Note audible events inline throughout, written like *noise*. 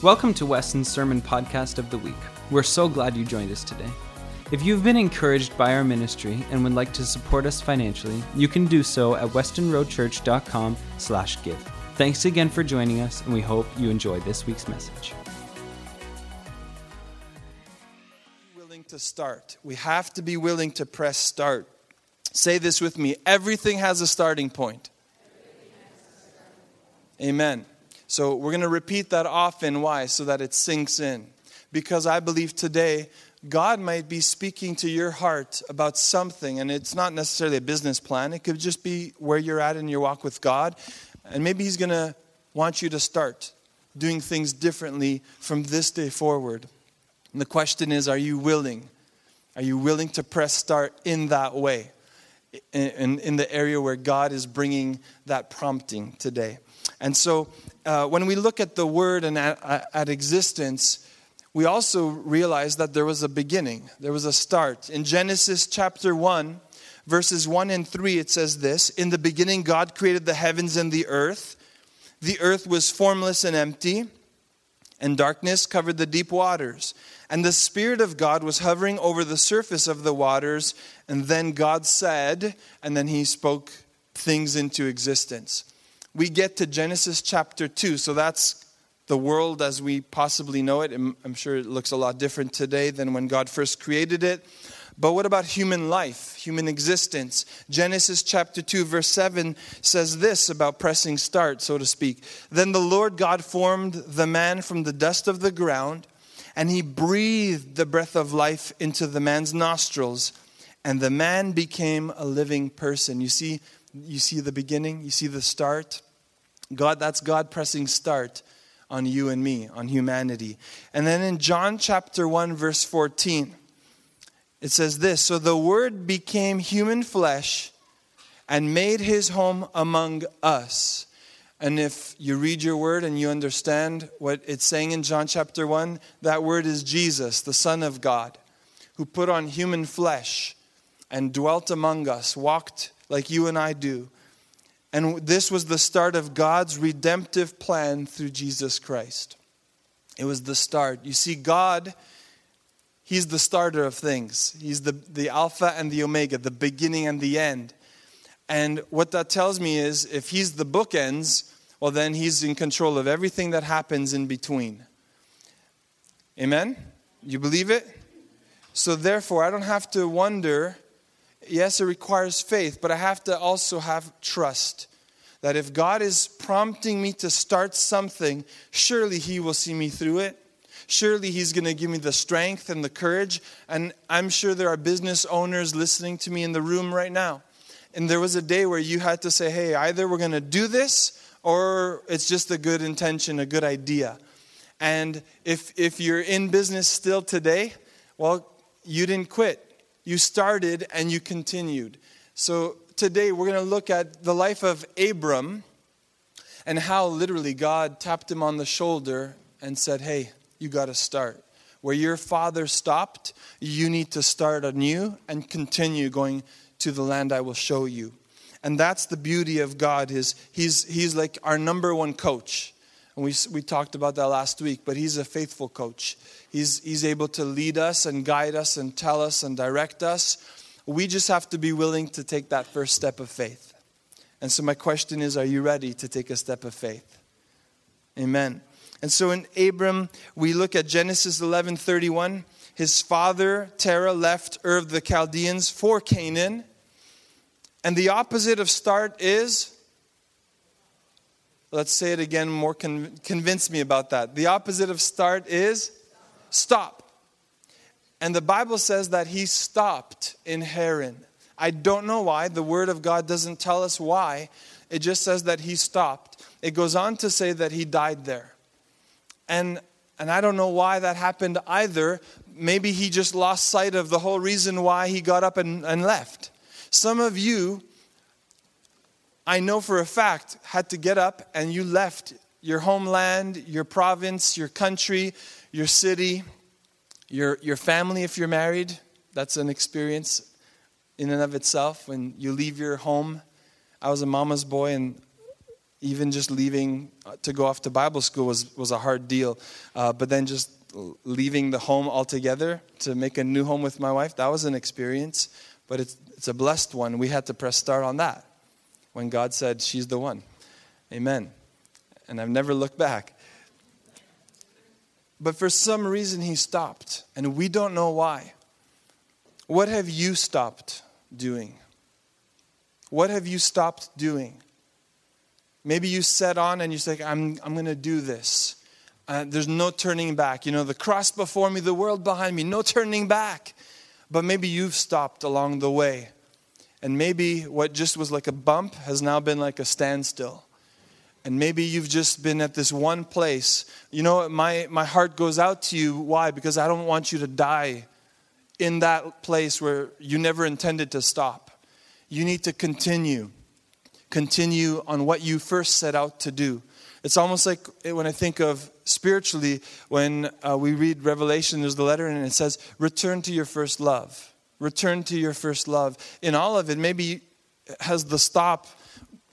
Welcome to Weston's Sermon Podcast of the Week. We're so glad you joined us today. If you've been encouraged by our ministry and would like to support us financially, you can do so at westonroadchurch.com slash give. Thanks again for joining us, and we hope you enjoy this week's message. willing to start. We have to be willing to press start. Say this with me everything has a starting point. Amen. So we're going to repeat that often. Why? So that it sinks in. Because I believe today God might be speaking to your heart about something, and it's not necessarily a business plan. It could just be where you're at in your walk with God. And maybe He's going to want you to start doing things differently from this day forward. And the question is are you willing? Are you willing to press start in that way? In, in the area where God is bringing that prompting today. And so uh, when we look at the word and at, at existence, we also realize that there was a beginning, there was a start. In Genesis chapter 1, verses 1 and 3, it says this In the beginning, God created the heavens and the earth. The earth was formless and empty, and darkness covered the deep waters. And the Spirit of God was hovering over the surface of the waters. And then God said, and then He spoke things into existence. We get to Genesis chapter 2, so that's the world as we possibly know it. I'm sure it looks a lot different today than when God first created it. But what about human life, human existence? Genesis chapter 2, verse 7 says this about pressing start, so to speak. Then the Lord God formed the man from the dust of the ground, and he breathed the breath of life into the man's nostrils, and the man became a living person. You see, you see the beginning, you see the start. God, that's God pressing start on you and me, on humanity. And then in John chapter 1, verse 14, it says this So the Word became human flesh and made his home among us. And if you read your word and you understand what it's saying in John chapter 1, that word is Jesus, the Son of God, who put on human flesh and dwelt among us, walked like you and I do. And this was the start of God's redemptive plan through Jesus Christ. It was the start. You see, God, He's the starter of things. He's the, the Alpha and the Omega, the beginning and the end. And what that tells me is if He's the bookends, well, then He's in control of everything that happens in between. Amen? You believe it? So, therefore, I don't have to wonder yes, it requires faith, but I have to also have trust that if God is prompting me to start something, surely He will see me through it. Surely He's going to give me the strength and the courage. And I'm sure there are business owners listening to me in the room right now. And there was a day where you had to say, hey, either we're going to do this or it's just a good intention, a good idea. And if, if you're in business still today, well, you didn't quit you started and you continued. So today we're going to look at the life of Abram and how literally God tapped him on the shoulder and said, Hey, you got to start. Where your father stopped, you need to start anew and continue going to the land I will show you. And that's the beauty of God is he's, he's like our number one coach. And we, we talked about that last week, but he's a faithful coach. He's, he's able to lead us and guide us and tell us and direct us. We just have to be willing to take that first step of faith. And so, my question is are you ready to take a step of faith? Amen. And so, in Abram, we look at Genesis 11 31. His father, Terah, left Ur of the Chaldeans for Canaan. And the opposite of start is Let's say it again, more con- convince me about that. The opposite of start is stop. And the Bible says that he stopped in Haran. I don't know why. The Word of God doesn't tell us why. It just says that he stopped. It goes on to say that he died there. And, and I don't know why that happened either. Maybe he just lost sight of the whole reason why he got up and, and left. Some of you I know for a fact, had to get up and you left your homeland, your province, your country, your city, your, your family if you're married. That's an experience in and of itself when you leave your home. I was a mama's boy and Even just leaving uh, to go off to Bible school was, was a hard deal. Uh, but then just leaving the home altogether to make a new home with my wife, that was an experience. But it's, it's a blessed one. We had to press start on that when God said, She's the one. Amen. And I've never looked back. But for some reason, he stopped, and we don't know why. What have you stopped doing? What have you stopped doing? Maybe you set on and you say, I'm, I'm going to do this. Uh, there's no turning back. You know, the cross before me, the world behind me, no turning back. But maybe you've stopped along the way. And maybe what just was like a bump has now been like a standstill. And maybe you've just been at this one place. You know, my, my heart goes out to you. Why? Because I don't want you to die in that place where you never intended to stop. You need to continue. Continue on what you first set out to do. It's almost like when I think of spiritually, when uh, we read Revelation, there's the letter, and it says, Return to your first love. Return to your first love. In all of it, maybe has the stop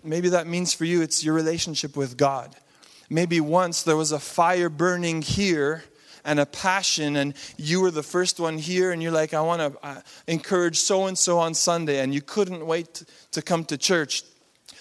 Maybe that means for you it's your relationship with God. Maybe once there was a fire burning here and a passion, and you were the first one here, and you're like, I want to uh, encourage so and so on Sunday, and you couldn't wait to come to church.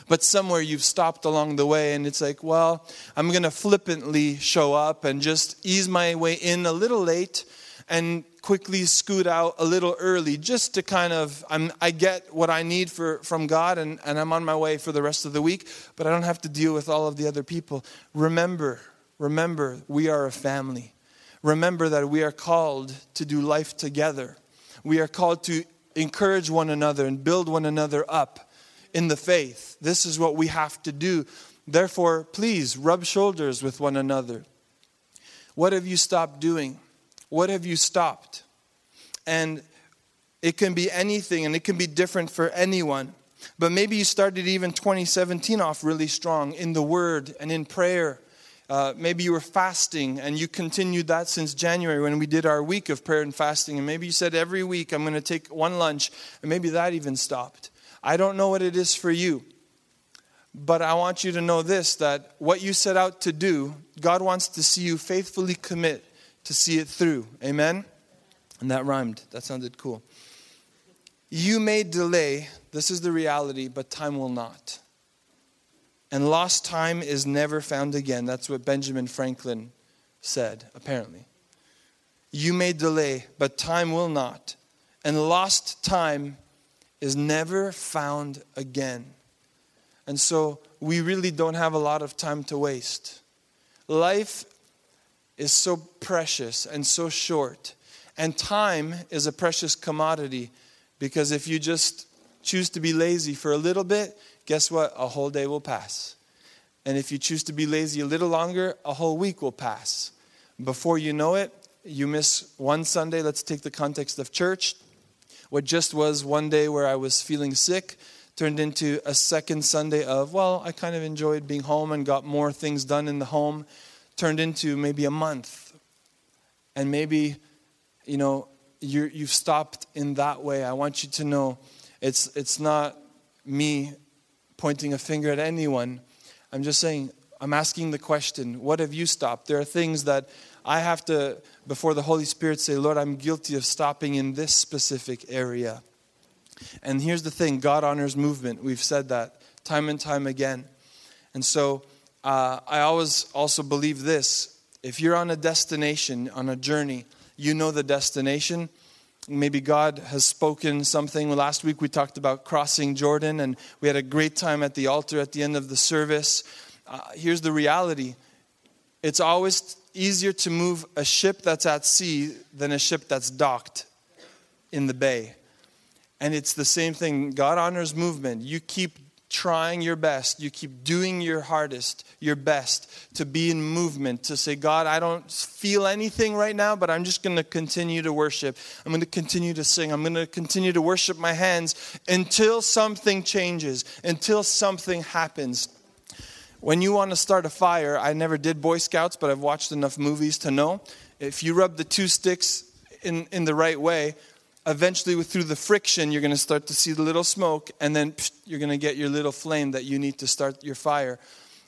But somewhere you've stopped along the way, and it's like, well, I'm going to flippantly show up and just ease my way in a little late and quickly scoot out a little early just to kind of I'm, i get what i need for, from god and, and i'm on my way for the rest of the week but i don't have to deal with all of the other people. Remember remember we are a family. Remember that we are called to do life together. We are called to encourage one another and build one another up in the faith. This is what we have to do. Therefore please rub shoulders with one another. What have you stopped doing what have you stopped? And it can be anything and it can be different for anyone. But maybe you started even 2017 off really strong in the Word and in prayer. Uh, maybe you were fasting and you continued that since January when we did our week of prayer and fasting. And maybe you said every week I'm going to take one lunch, and maybe that even stopped. I don't know what it is for you, but I want you to know this that what you set out to do, God wants to see you faithfully commit to see it through. Amen? And that rhymed. That sounded cool. You may delay, this is the reality, but time will not. And lost time is never found again. That's what Benjamin Franklin said, apparently. You may delay, but time will not. And lost time is never found again. And so we really don't have a lot of time to waste. Life is so precious and so short. And time is a precious commodity because if you just choose to be lazy for a little bit, guess what? A whole day will pass. And if you choose to be lazy a little longer, a whole week will pass. Before you know it, you miss one Sunday. Let's take the context of church. What just was one day where I was feeling sick turned into a second Sunday of, well, I kind of enjoyed being home and got more things done in the home turned into maybe a month. And maybe, you know, you you've stopped in that way. I want you to know it's, it's not me pointing a finger at anyone. I'm just saying, I'm asking the question, what have you stopped? There are things that I have to, before the Holy Spirit, say, Lord, I'm guilty of stopping in this specific area. And here's the thing God honors movement. We've said that time and time again. And so uh, I always also believe this if you're on a destination, on a journey, you know the destination. Maybe God has spoken something. Last week we talked about crossing Jordan, and we had a great time at the altar at the end of the service. Uh, here's the reality it's always easier to move a ship that's at sea than a ship that's docked in the bay. And it's the same thing. God honors movement. You keep trying your best, you keep doing your hardest, your best to be in movement, to say, God, I don't feel anything right now, but I'm just going to continue to worship. I'm going to continue to sing. I'm going to continue to worship my hands until something changes, until something happens. When you want to start a fire, I never did Boy Scouts, but I've watched enough movies to know if you rub the two sticks in, in the right way, eventually through the friction you're going to start to see the little smoke and then psh, you're going to get your little flame that you need to start your fire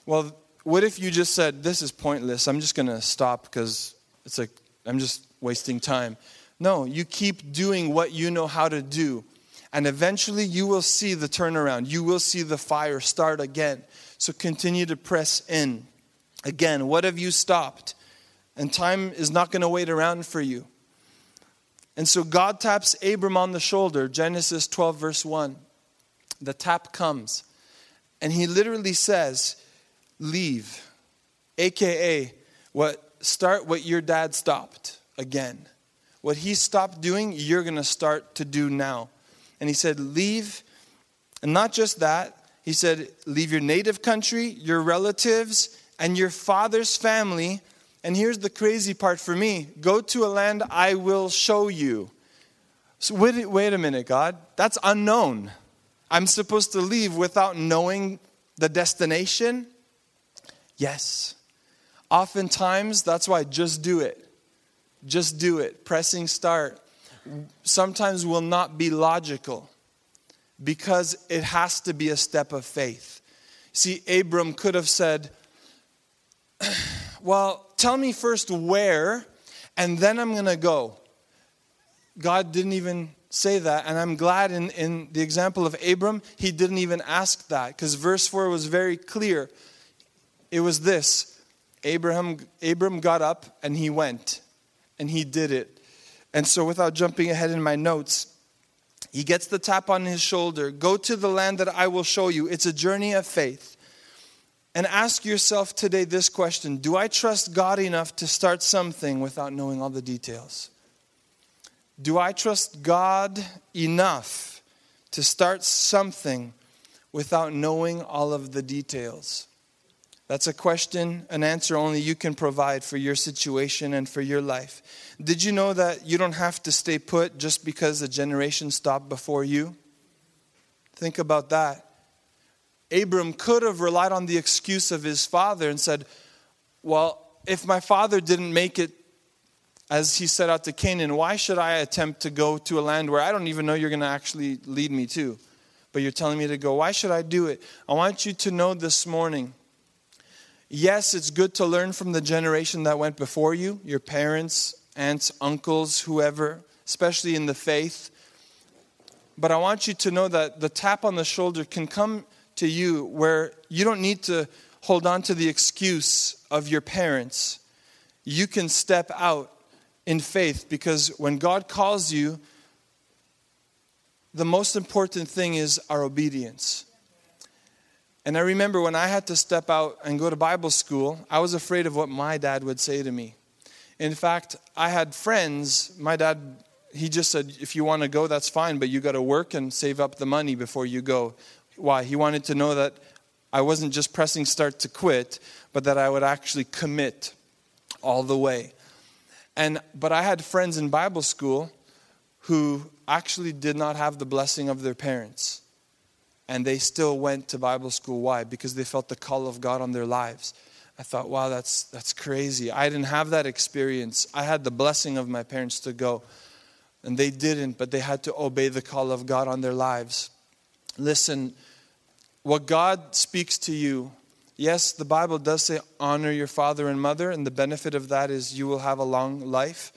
well, what if you just said, this is pointless, I'm just going to stop because it's like, I'm just wasting time. No, you keep doing what you know how to do. And eventually you will see the turnaround. You will see the fire start again. So continue to press in. Again, what have you stopped? And time is not going to wait around for you. And so God taps Abram on the shoulder, Genesis 12, verse 1. The tap comes. And he literally says, Leave. AKA, what, start what your dad stopped again. What he stopped doing, you're to start to do now. And he said, Leave. And not just that, he said, Leave your native country, your relatives, and your father's family. And here's the crazy part for me go to a land I will show you. So, wait, wait a minute, God. That's unknown. I'm supposed to leave without knowing the destination? Yes. Oftentimes, that's why just do it. Just do it. Pressing start sometimes will not be logical because it has to be a step of faith. See, Abram could have said, *clears throat* Well, tell me first where, and then I'm going to go. God didn't even say that, and I'm glad in, in the example of Abram, he didn't even ask that because verse 4 was very clear. It was this Abraham, Abram got up and he went and he did it. And so, without jumping ahead in my notes, he gets the tap on his shoulder Go to the land that I will show you. It's a journey of faith. And ask yourself today this question Do I trust God enough to start something without knowing all the details? Do I trust God enough to start something without knowing all of the details? That's a question, an answer only you can provide for your situation and for your life. Did you know that you don't have to stay put just because a generation stopped before you? Think about that. Abram could have relied on the excuse of his father and said, Well, if my father didn't make it as he set out to Canaan, why should I attempt to go to a land where I don't even know you're going to actually lead me to? But you're telling me to go. Why should I do it? I want you to know this morning Yes, it's good to learn from the generation that went before you, your parents, aunts, uncles, whoever, especially in the faith. But I want you to know that the tap on the shoulder can come to you where you don't need to hold on to the excuse of your parents. You can step out in faith because when God calls you, the most important thing is our obedience. And I remember when I had to step out and go to Bible school, I was afraid of what my dad would say to me. In fact, I had friends, my dad, he just said, if you want to go, that's fine, but you got to work and save up the money before you go. Why? He wanted to know that I wasn't just pressing start to quit, but that I would actually commit all the way. And but I had friends in Bible school who actually did not have the blessing of their parents and they still went to Bible school. Why? Because they felt the call of God on their lives. I thought, wow, that's, that's crazy. I didn't have that experience. I had the blessing of my parents to go, and they didn't, but they had to obey the call of God on their lives. Listen, what God speaks to you, yes, the Bible does say honor your father and mother, and the benefit of that is you will have a long life.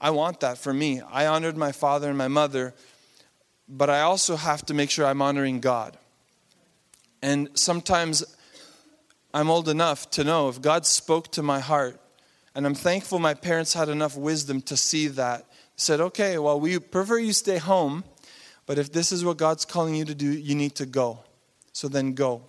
I want that for me. I honored my father and my mother but I also have to make sure I'm honoring God. And sometimes I'm old enough to know if God spoke to my heart, and I'm thankful my parents had enough wisdom to see that. Said, okay, well, we prefer you stay home, but if this is what God's calling you to do, you need to go. So then go.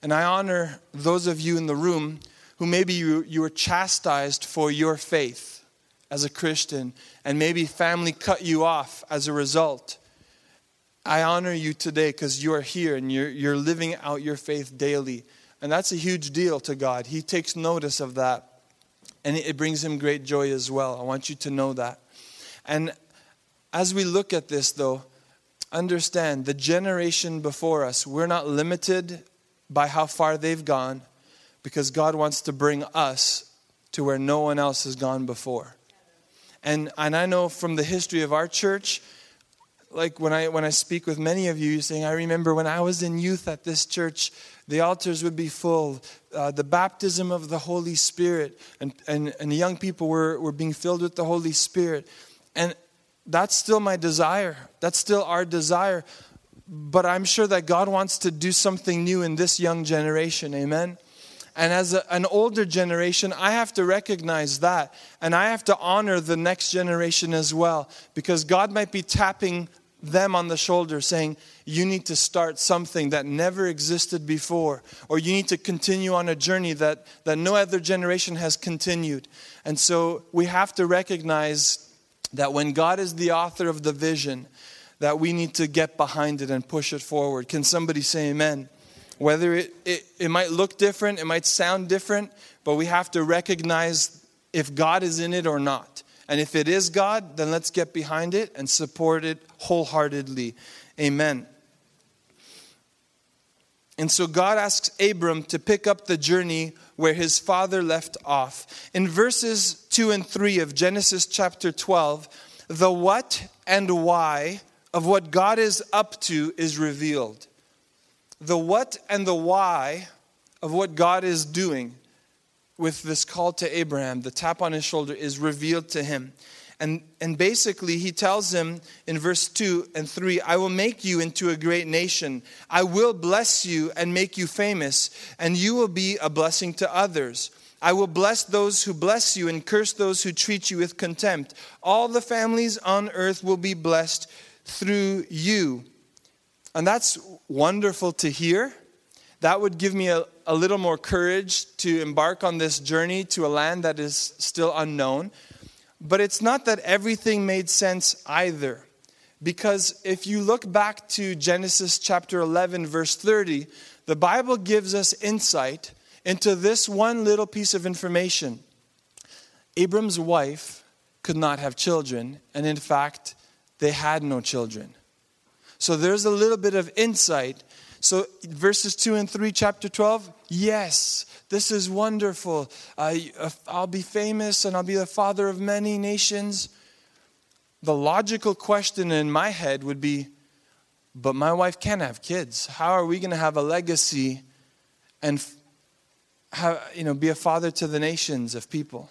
And I honor those of you in the room who maybe you, you were chastised for your faith as a Christian, and maybe family cut you off as a result. I honor you today because you are here and you're, you're living out your faith daily. And that's a huge deal to God. He takes notice of that. And it brings him great joy as well. I want you to know that. And as we look at this, though, understand the generation before us, we're not limited by how far they've gone because God wants to bring us to where no one else has gone before. And, and I know from the history of our church, like when I when I speak with many of you, saying, "I remember when I was in youth at this church, the altars would be full, uh, the baptism of the Holy Spirit, and and and young people were were being filled with the Holy Spirit, and that's still my desire. That's still our desire." But I'm sure that God wants to do something new in this young generation. Amen. And as a, an older generation, I have to recognize that. And I have to honor the next generation as well. Because God might be tapping them on the shoulder saying, You need to start something that never existed before. Or you need to continue on a journey that, that no other generation has continued. And so we have to recognize that when God is the author of the vision, that we need to get behind it and push it forward. Can somebody say amen? Whether it, it, it might look different, it might sound different, but we have to recognize if God is in it or not. And if it is God, then let's get behind it and support it wholeheartedly. Amen. And so God asks Abram to pick up the journey where his father left off. In verses 2 and 3 of Genesis chapter 12, the what and why of what God is up to is revealed the what and the why of what God is doing with this call to Abraham, the tap on his shoulder, is revealed to him. And, and basically, he tells him in verse 2 and 3 I will make you into a great nation. I will bless you and make you famous, and you will be a blessing to others. I will bless those who bless you and curse those who treat you with contempt. All the families on earth will be blessed through you. And that's wonderful to hear. That would give me a, a little more courage to embark on this journey to a land that is still unknown. But it's not that everything made sense either. Because if you look back to Genesis chapter 11, verse 30, the Bible gives us insight into this one little piece of information. Abram's wife could not have children, and in fact, they had no children. So there's a little bit of insight. So verses 2 and 3, chapter 12, yes, this is wonderful. I, uh, I'll be famous and I'll be the father of many nations. The logical question in my head would be, but my wife can't have kids. How are we going to have a legacy and have, you know, be a father to the nations of people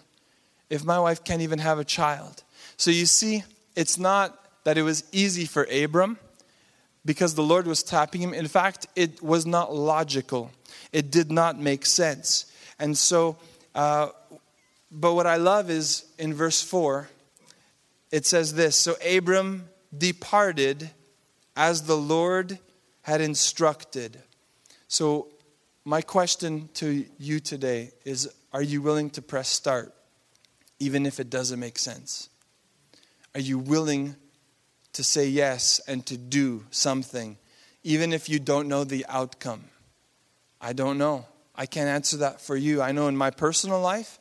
if my wife can't even have a child? So you see, it's not that it was easy for Abram because the Lord was tapping him. In fact, it was not logical, it did not make sense. And so, uh, but what I love is in verse 4, it says this So Abram departed as the Lord had instructed. So, my question to you today is Are you willing to press start, even if it doesn't make sense? Are you willing to say yes and to do something, even if you don't know the outcome? I don't know. I can't answer that for you. I know in my personal life,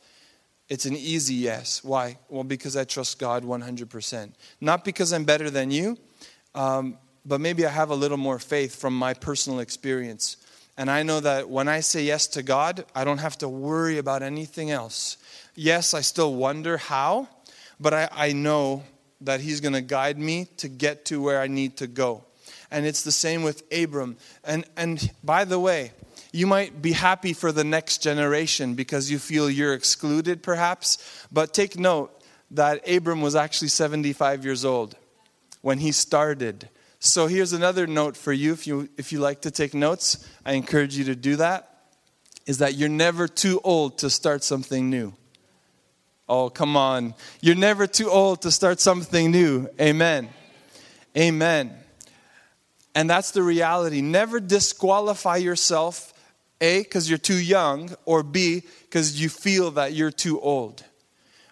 it's an easy yes. Why? Well, because I trust God 100%. Not because I'm better than you, um, but maybe I have a little more faith from my personal experience. And I know that when I say yes to God, I don't have to worry about anything else. Yes, I still wonder how, but I, I know that He's going to guide me to get to where I need to go. And it's the same with Abram. And, and by the way, you might be happy for the next generation because you feel you're excluded, perhaps. But take note that Abram was actually 75 years old when he started. So here's another note for you if you if you like to take notes, I encourage you to do that. Is that you're never too old to start something new. Oh, come on. You're never too old to start something new. Amen. Amen. And that's the reality. Never disqualify yourself, A, because you're too young, or B, because you feel that you're too old.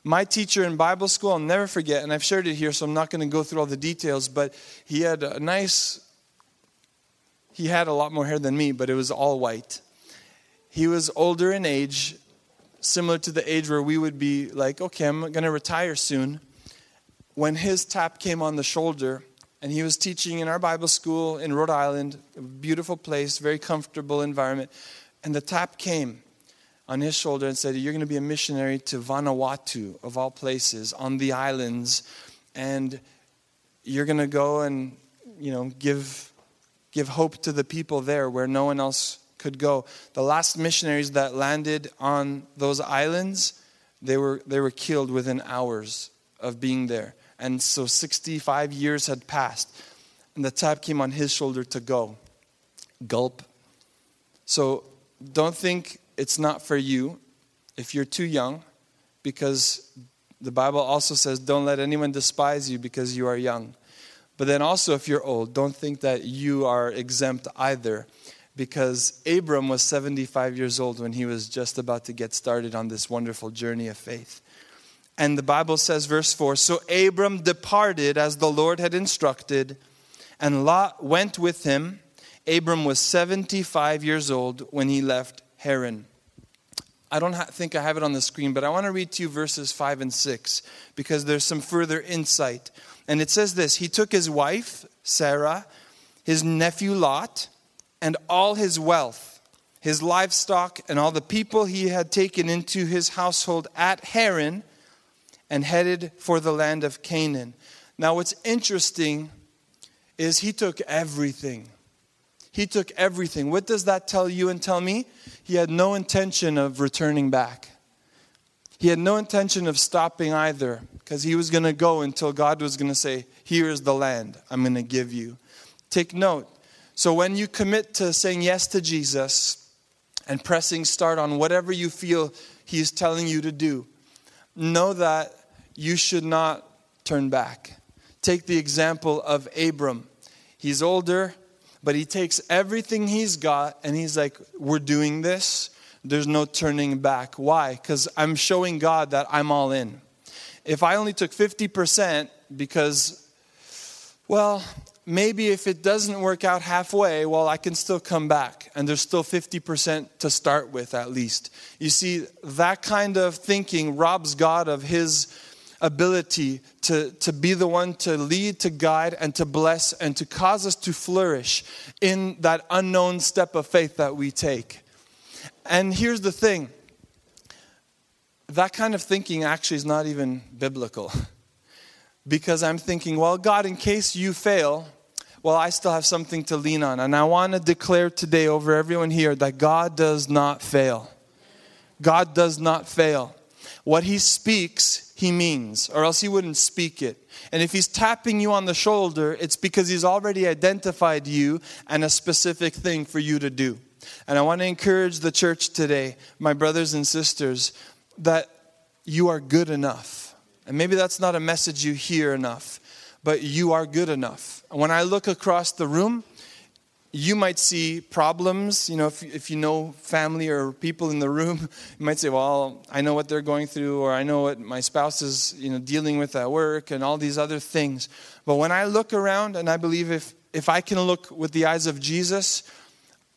My teacher in Bible school, I'll never forget, and I've shared it here, so I'm not going to go through all the details, but he had a nice, he had a lot more hair than me, but it was all white. He was older in age, similar to the age where we would be like, okay, I'm going to retire soon. When his tap came on the shoulder, and he was teaching in our Bible school in Rhode Island, a beautiful place, very comfortable environment, and the tap came on his shoulder and said, You're going to be a missionary to Vanuatu, of all places, on the islands, and you're going to go and you know, give, give hope to the people there where no one else could go. The last missionaries that landed on those islands, they were, they were killed within hours of being there. And so 65 years had passed, and the tap came on his shoulder to go. Gulp. So don't think it's not for you if you're too young, because the Bible also says, don't let anyone despise you because you are young. But then also, if you're old, don't think that you are exempt either, because Abram was 75 years old when he was just about to get started on this wonderful journey of faith. And the Bible says, verse 4 So Abram departed as the Lord had instructed, and Lot went with him. Abram was 75 years old when he left Haran. I don't think I have it on the screen, but I want to read to you verses 5 and 6 because there's some further insight. And it says this He took his wife, Sarah, his nephew Lot, and all his wealth, his livestock, and all the people he had taken into his household at Haran, and headed for the land of Canaan. Now, what's interesting is he took everything. He took everything. What does that tell you and tell me? He had no intention of returning back. He had no intention of stopping either because he was going to go until God was going to say, Here is the land I'm going to give you. Take note. So when you commit to saying yes to Jesus and pressing start on whatever you feel He's telling you to do, know that you should not turn back. Take the example of Abram. He's older, but he takes everything he's got and he's like, We're doing this. There's no turning back. Why? Because I'm showing God that I'm all in. If I only took 50%, because, well, maybe if it doesn't work out halfway, well, I can still come back. And there's still 50% to start with, at least. You see, that kind of thinking robs God of his ability to, to be the one to lead, to guide, and to bless, and to cause us to flourish in that unknown step of faith that we take. And here's the thing that kind of thinking actually is not even biblical. *laughs* Because I'm thinking, well, God, in case you fail, well, I still have something to lean on. And I want to declare today over everyone here that God does not fail. God does not fail. What He speaks, he means, or else he wouldn't speak it. And if he's tapping you on the shoulder, it's because he's already identified you and a specific thing for you to do. And I want to encourage the church today, my brothers and sisters, that you are good enough. And maybe that's not a message you hear enough, but you are good enough. And When I look across the room, you might see problems. You know, if, if you know family or people in the room, *laughs* you might say, Well, I know what they're going through, or I know what my spouse is you know, dealing with at work, and all these other things. But when I look around, and I believe if, if I can look with the eyes of Jesus,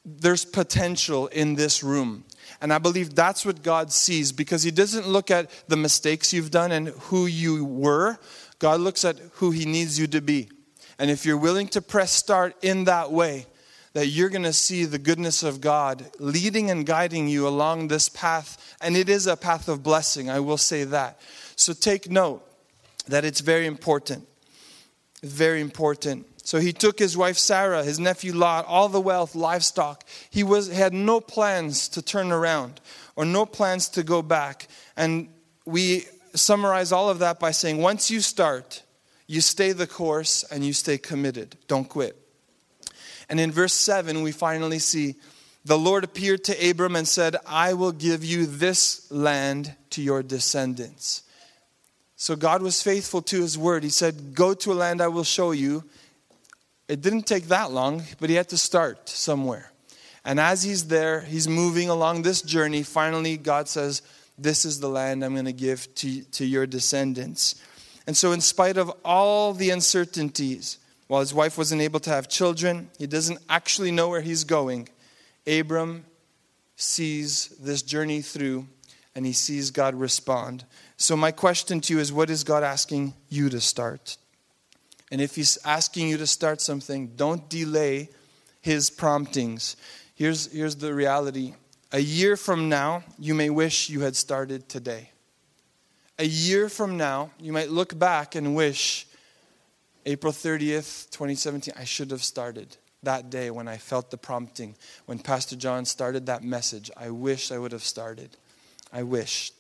there's potential in this room. And I believe that's what God sees because He doesn't look at the mistakes you've done and who you were. God looks at who He needs you to be. And if you're willing to press start in that way, that you're going to see the goodness of God leading and guiding you along this path. And it is a path of blessing, I will say that. So take note that it's very important. Very important. So he took his wife Sarah, his nephew Lot, all the wealth, livestock. He was had no plans to turn around or no plans to go back. And we summarize all of that by saying once you start, you stay the course and you stay committed. Don't quit. And in verse 7, we finally see the Lord appeared to Abram and said, I will give you this land to your descendants. So God was faithful to his word. He said, Go to a land I will show you. It didn't take that long, but he had to start somewhere. And as he's there, he's moving along this journey. Finally, God says, This is the land I'm going to give to, to your descendants. And so, in spite of all the uncertainties, while his wife wasn't able to have children, he doesn't actually know where he's going. Abram sees this journey through and he sees God respond. So, my question to you is what is God asking you to start? And if he's asking you to start something, don't delay his promptings. Here's, here's the reality a year from now, you may wish you had started today. A year from now, you might look back and wish April 30th, 2017, I should have started that day when I felt the prompting. When Pastor John started that message, I wish I would have started. I wish.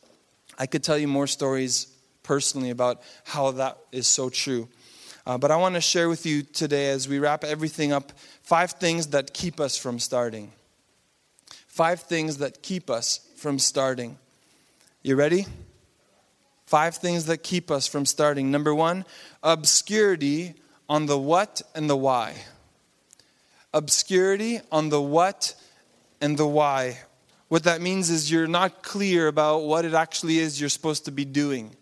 I could tell you more stories personally about how that is so true. Uh, but I want to share with you today, as we wrap everything up, five things that keep us from starting. Five things that keep us from starting. You ready? Five things that keep us from starting. Number one, obscurity on the what and the why. Obscurity on the what and the why. What that means is you're not clear about what it actually is you're supposed to be doing.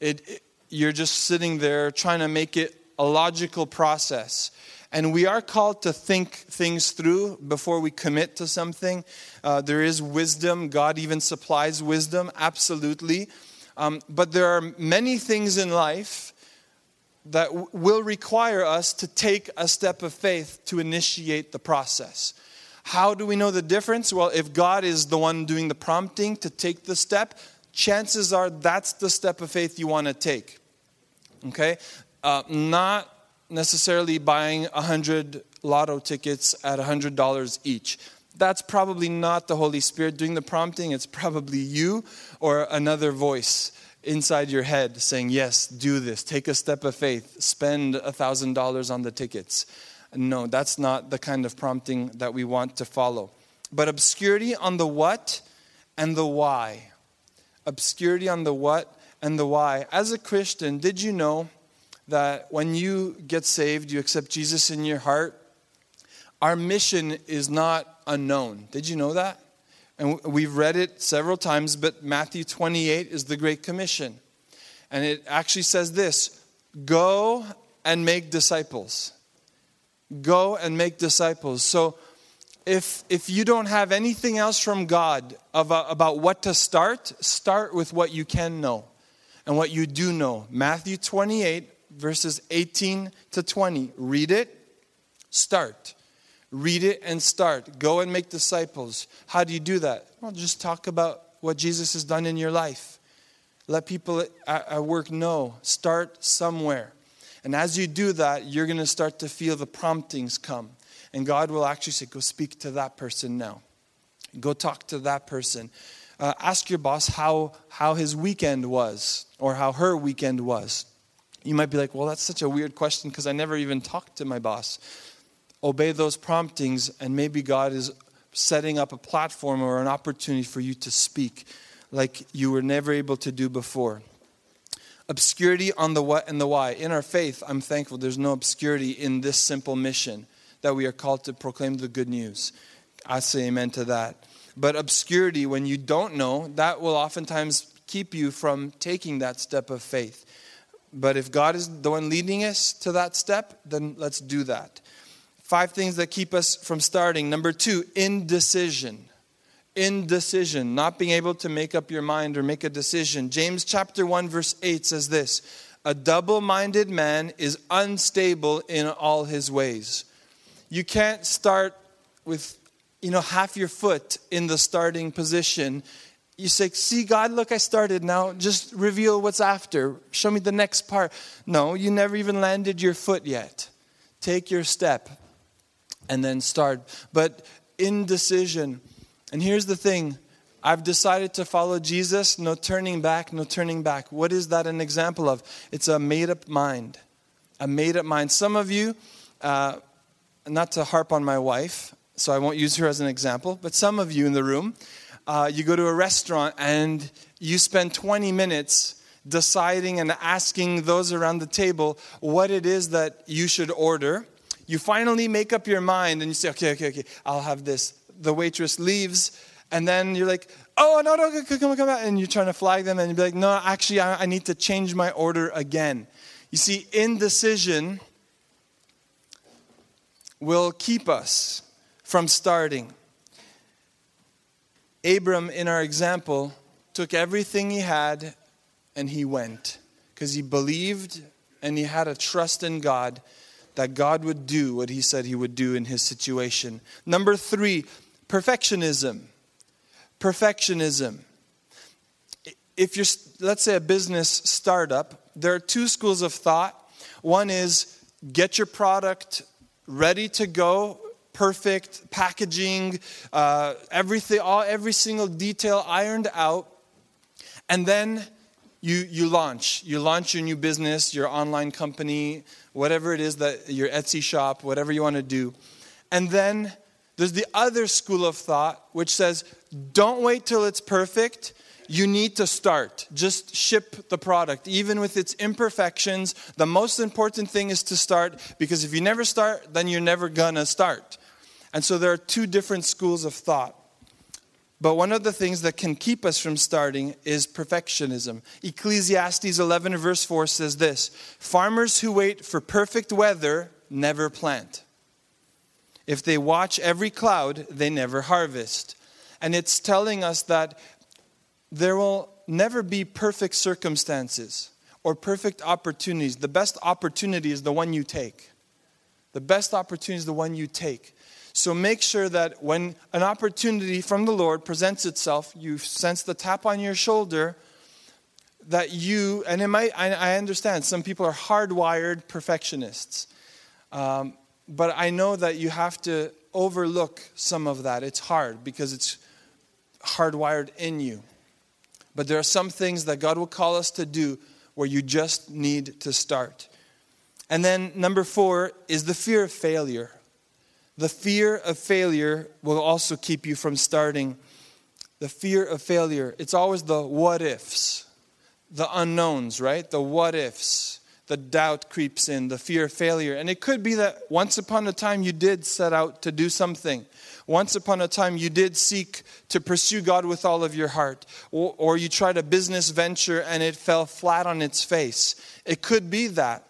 It, it, you're just sitting there trying to make it a logical process. And we are called to think things through before we commit to something. Uh, there is wisdom. God even supplies wisdom, absolutely. Um, but there are many things in life that w- will require us to take a step of faith to initiate the process. How do we know the difference? Well, if God is the one doing the prompting to take the step, chances are that's the step of faith you want to take. Okay? Uh, not necessarily buying 100 lotto tickets at $100 each that's probably not the Holy Spirit doing the prompting. It's probably you or another voice inside your head saying, Yes, do this. Take a step of faith. Spend $1,000 on the tickets. No, that's not the kind of prompting that we want to follow. But obscurity on the what and the why. Obscurity on the what and the why. As a Christian, did you know that when you get saved, you accept Jesus in your heart, our mission is not unknown. Did you know that? And we've read it several times, but Matthew 28 is the Great Commission. And it actually says this Go and make disciples. Go and make disciples. So, if, if you don't have anything else from God about, about what to start, start with what you can know and what you do know. Matthew 28, verses 18 to 20. Read it, start. Read it and start. Go and make disciples. How do you do that? Well, just talk about what Jesus has done in your life. Let people at work know. Start somewhere. And as you do that, you're going to start to feel the promptings come. And God will actually say, Go speak to that person now. Go talk to that person. Uh, ask your boss how, how his weekend was or how her weekend was. You might be like, Well, that's such a weird question because I never even talked to my boss obey those promptings, and maybe God is setting up a platform or an opportunity for you to speak like you were never able to do before. Obscurity on the what and the why. In our faith, I'm thankful there's no obscurity in this simple mission that we are called to proclaim the good news. I say amen to that. But obscurity, when you don't know, that will oftentimes keep you from taking that step of faith. But if God is the one leading us to that step, then let's do that. Five things that keep us from starting. Number two, indecision. Indecision, not being able to make up your mind or make a decision. James chapter 1, verse 8 says this A double minded man is unstable in all his ways. You can't start with you know half your foot in the starting position you say see god look i started now just reveal what's after show me the next part no you never even landed your foot yet take your step and then start. But indecision. And here's the thing I've decided to follow Jesus, no turning back, no turning back. What is that an example of? It's a made up mind. A made up mind. Some of you, uh, not to harp on my wife, so I won't use her as an example, but some of you in the room, uh, you go to a restaurant and you spend 20 minutes deciding and asking those around the table what it is that you should order you finally make up your mind and you say, okay, okay, okay, I'll have this. The waitress leaves, and then you're like, oh, no, no, come come on. And you're trying to flag them, and you're like, no, actually, I, I need to change my order again. You see, indecision will keep us from starting. Abram, in our example, took everything he had and he went because he believed and he had a trust in God that God would do what he said he would do in his situation. Number three, perfectionism. Perfectionism. If you're, let's say, a business startup, there are two schools of thought. One is get your product ready to go, perfect packaging, uh, everything, all, every single detail ironed out, and then you, you launch. You launch your new business, your online company, whatever it is that your Etsy shop, whatever you want to do. And then there's the other school of thought which says, don't wait till it's perfect. You need to start. Just ship the product. Even with its imperfections, the most important thing is to start because if you never start, then you're never gonna start. And so there are two different schools of thought. But one of the things that can keep us from starting is perfectionism. Ecclesiastes 11, verse 4 says this Farmers who wait for perfect weather never plant. If they watch every cloud, they never harvest. And it's telling us that there will never be perfect circumstances or perfect opportunities. The best opportunity is the one you take. The best opportunity is the one you take. So make sure that when an opportunity from the Lord presents itself, you sense the tap on your shoulder, that you, and it might, I, I understand, some people are hardwired perfectionists. Um, but I know that you have to overlook some of that. It's hard because it's hardwired in you. But there are some things that God will call us to do where you just need to start. And then number four is the fear of failure. The fear of failure will also keep you from starting. The fear of failure, it's always the what ifs, the unknowns, right? The what ifs. The doubt creeps in, the fear of failure. And it could be that once upon a time you did set out to do something. Once upon a time you did seek to pursue God with all of your heart. Or, or you tried a business venture and it fell flat on its face. It could be that.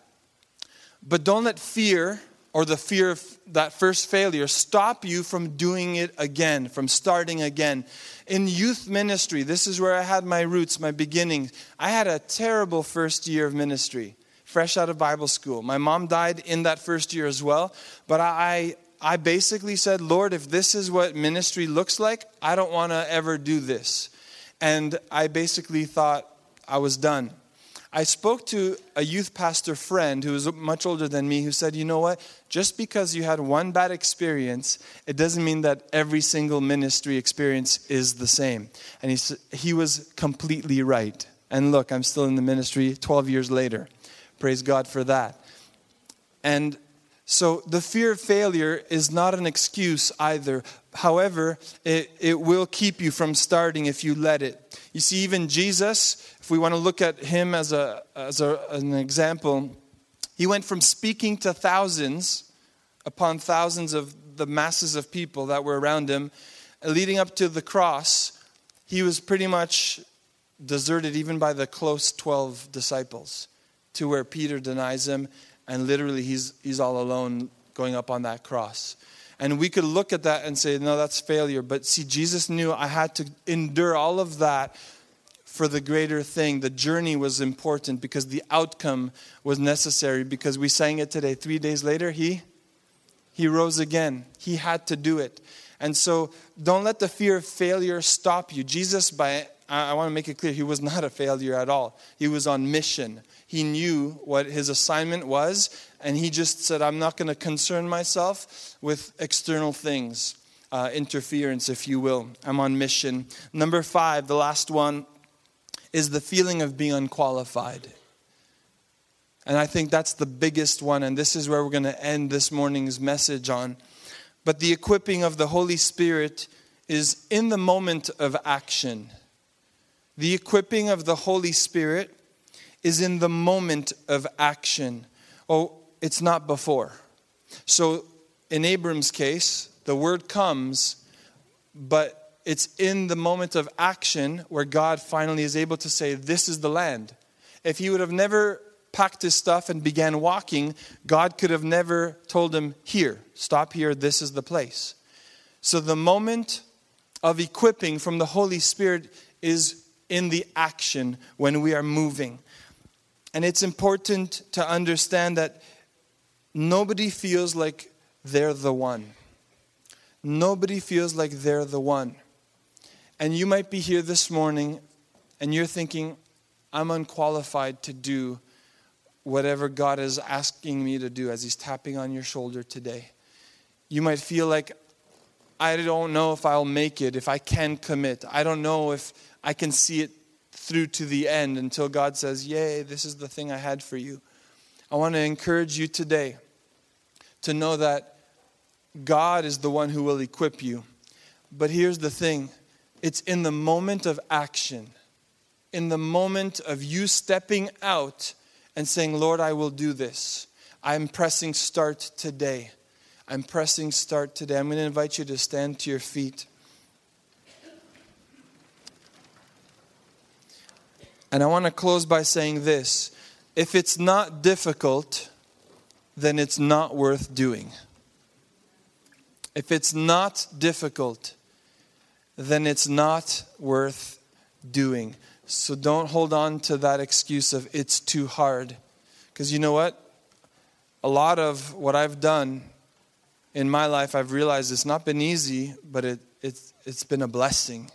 But don't let fear or the fear of that first failure stop you from doing it again, from starting again. In youth ministry, this is where I had my roots, my beginnings. I had a terrible first year of ministry, fresh out of Bible school. My mom died in that first year as well, but I, I basically said, Lord, if this is what ministry looks like, I don't want to ever do this. And I basically thought I was done. I spoke to a youth pastor friend who was much older than me who said, You know what? Just because you had one bad experience, it doesn't mean that every single ministry experience is the same. And he, he was completely right. And look, I'm still in the ministry 12 years later. Praise God for that. And so the fear of failure is not an excuse either. However, it, it will keep you from starting if you let it. You see, even Jesus, if we want to look at him as, a, as a, an example, he went from speaking to thousands upon thousands of the masses of people that were around him, leading up to the cross, he was pretty much deserted even by the close 12 disciples, to where Peter denies him, and literally he's, he's all alone going up on that cross. And we could look at that and say, no, that's failure. But see, Jesus knew I had to endure all of that for the greater thing. The journey was important because the outcome was necessary because we sang it today. Three days later, he, he rose again. He had to do it. And so don't let the fear of failure stop you. Jesus, by I want to make it clear, he was not a failure at all. He was on mission. He knew what his assignment was, and he just said, I'm not going to concern myself with external things, uh, interference, if you will. I'm on mission. Number five, the last one, is the feeling of being unqualified. And I think that's the biggest one, and this is where we're going to end this morning's message on. But the equipping of the Holy Spirit is in the moment of action. The equipping of the Holy Spirit is in the moment of action. Oh, it's not before. So in Abram's case, the word comes, but it's in the moment of action where God finally is able to say, This is the land. If he would have never packed his stuff and began walking, God could have never told him, Here, stop here, this is the place. So the moment of equipping from the Holy Spirit is in the action when we are moving. And it's important to understand that nobody feels like they're the one. Nobody feels like they're the one. And you might be here this morning and you're thinking, I'm unqualified to do whatever God is asking me to do as He's tapping on your shoulder today. You might feel like, I don't know if I'll make it, if I can commit. I don't know if I can see it through to the end until God says, Yay, this is the thing I had for you. I want to encourage you today to know that God is the one who will equip you. But here's the thing it's in the moment of action, in the moment of you stepping out and saying, Lord, I will do this. I'm pressing start today. I'm pressing start today. I'm going to invite you to stand to your feet. And I want to close by saying this if it's not difficult, then it's not worth doing. If it's not difficult, then it's not worth doing. So don't hold on to that excuse of it's too hard. Because you know what? A lot of what I've done in my life, I've realized it's not been easy, but it, it's, it's been a blessing.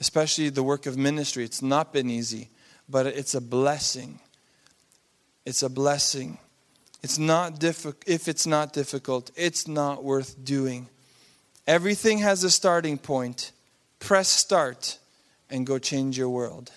Especially the work of ministry. It's not been easy, but it's a blessing. It's a blessing. It's not difficult. If it's not difficult, it's not worth doing. Everything has a starting point. Press start and go change your world.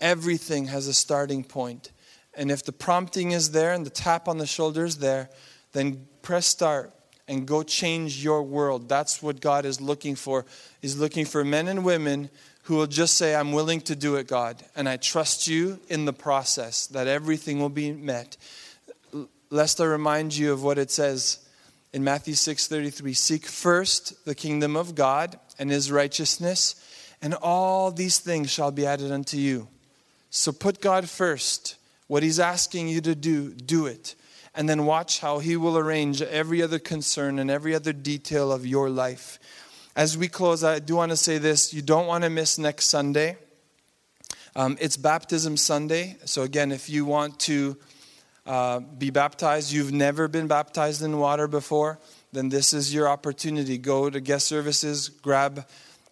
Everything has a starting point. And if the prompting is there and the tap on the shoulder is there, then press start and go change your world. That's what God is looking for. He's looking for men and women who will just say, I'm willing to do it, God, and I trust you in the process, that everything will be met. Lest I remind you of what it says in Matthew 6:33, seek first the kingdom of God and his righteousness, and all these things shall be added unto you. So put God first. What he's asking you to do, do it. And then watch how he will arrange every other concern and every other detail of your life. As we close, I do want to say this you don't want to miss next Sunday. Um, it's Baptism Sunday. So, again, if you want to uh, be baptized, you've never been baptized in water before, then this is your opportunity. Go to guest services, grab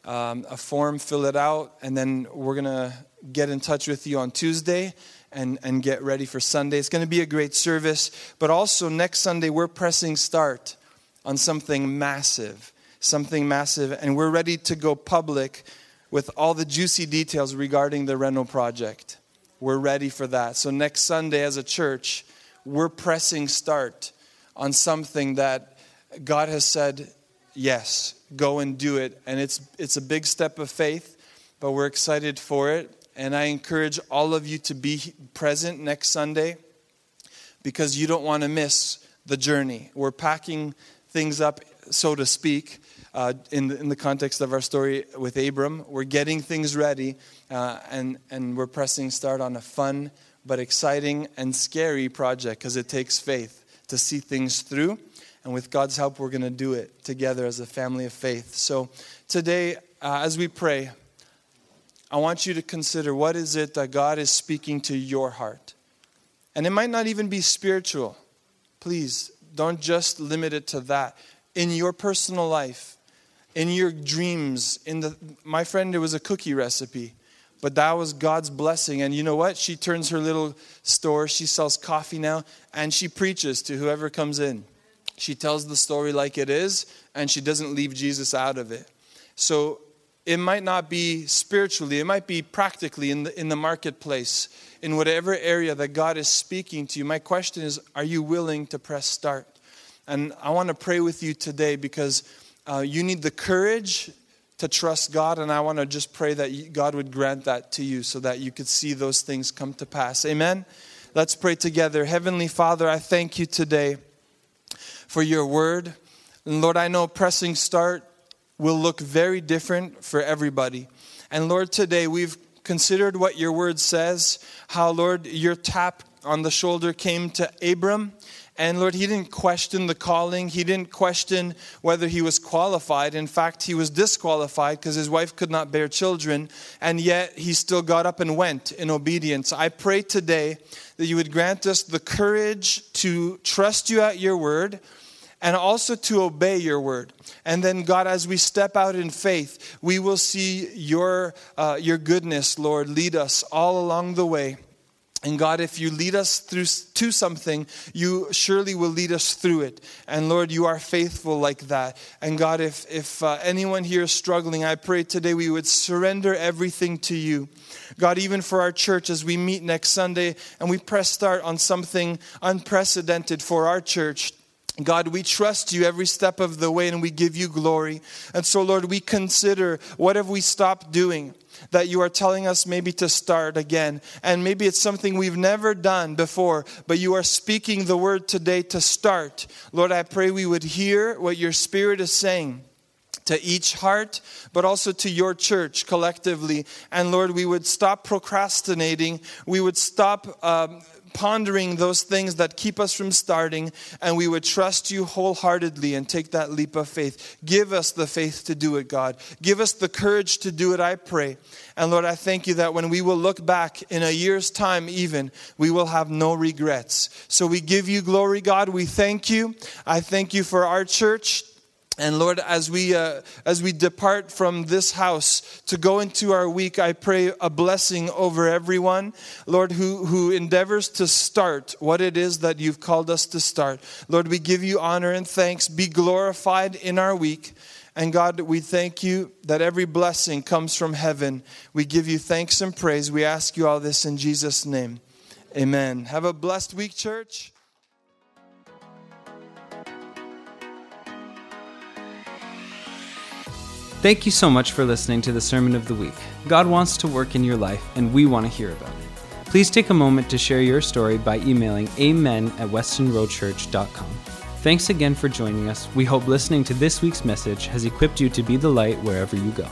um, a form, fill it out, and then we're going to get in touch with you on Tuesday and, and get ready for Sunday. It's going to be a great service, but also next Sunday, we're pressing start on something massive something massive, and we're ready to go public with all the juicy details regarding the Reno project. We're ready for that. So, next Sunday, as a church, we're pressing start on something that God has said, yes, go and do it. And it's, it's a big step of faith, but we're excited for it. And I encourage all of you to be present next Sunday because you don't want to miss the journey. We're packing things up, so to speak, uh, in, the, in the context of our story with Abram. We're getting things ready uh, and, and we're pressing start on a fun but exciting and scary project because it takes faith to see things through. And with God's help, we're going to do it together as a family of faith. So today, uh, as we pray, I want you to consider what is it that God is speaking to your heart. And it might not even be spiritual. Please don't just limit it to that. In your personal life, in your dreams in the my friend it was a cookie recipe but that was god's blessing. And you know what? She turns her little store she sells coffee now and she preaches to whoever comes in. She tells the story like it is and she doesn't leave jesus out of it. So it might not be spiritually it might be practically in the in the marketplace in whatever area that god is speaking to you. My question is are you willing to press start and i want to pray with you today because uh, you need the courage to trust God, and I want to just pray that God would grant that to you so that you could see those things come to pass. Amen? Let's pray together. Heavenly Father, I thank you today for your word. And Lord, I know pressing start will look very different for everybody. And Lord, today we've considered what your word says, how, Lord, your tap on the shoulder came to Abram and Lord, he didn't question the calling. He didn't question whether he was qualified. In fact, he was disqualified because his wife could not bear children. And yet, he still got up and went in obedience. I pray today that you would grant us the courage to trust you at your word and also to obey your word. And then, God, as we step out in faith, we will see your, uh, your goodness, Lord, lead us all along the way. And God, if you lead us through to something, you surely will lead us through it. And Lord, you are faithful like that. And God, if if uh, anyone here is struggling, I pray today we would surrender everything to you. God, even for our church as we meet next Sunday and we press start on something unprecedented for our church. God, we trust you every step of the way and we give you glory. And so, Lord, we consider what have we stopped doing? That you are telling us maybe to start again. And maybe it's something we've never done before, but you are speaking the word today to start. Lord, I pray we would hear what your spirit is saying to each heart, but also to your church collectively. And Lord, we would stop procrastinating. We would stop. Um, pondering those things that keep us from starting, and we would trust you wholeheartedly and take that leap of faith. Give us the faith to do it, God. Give us the courage to do it, I pray. And Lord, I thank you that when we will look back in a year's time, even, we will have no regrets. So we give you glory, God. We thank you. I thank you for our church. And Lord, as we uh, as we depart from this house to go into our week, I pray a blessing over everyone, Lord, who who endeavors to start what it is that you've called us to start. Lord, we give you honor and thanks. Be glorified in our week. And God, we thank you that every blessing comes from heaven. We give you thanks and praise. We ask you all this in Jesus' name. Amen. Have a blessed week, church. Thank you so much for listening to the Sermon of the Week. God wants to work in your life, and we want to hear about it. Please take a moment to share your story by emailing amen at westonroadchurch.com. Thanks again for joining us. We hope listening to this week's message has equipped you to be the light wherever you go.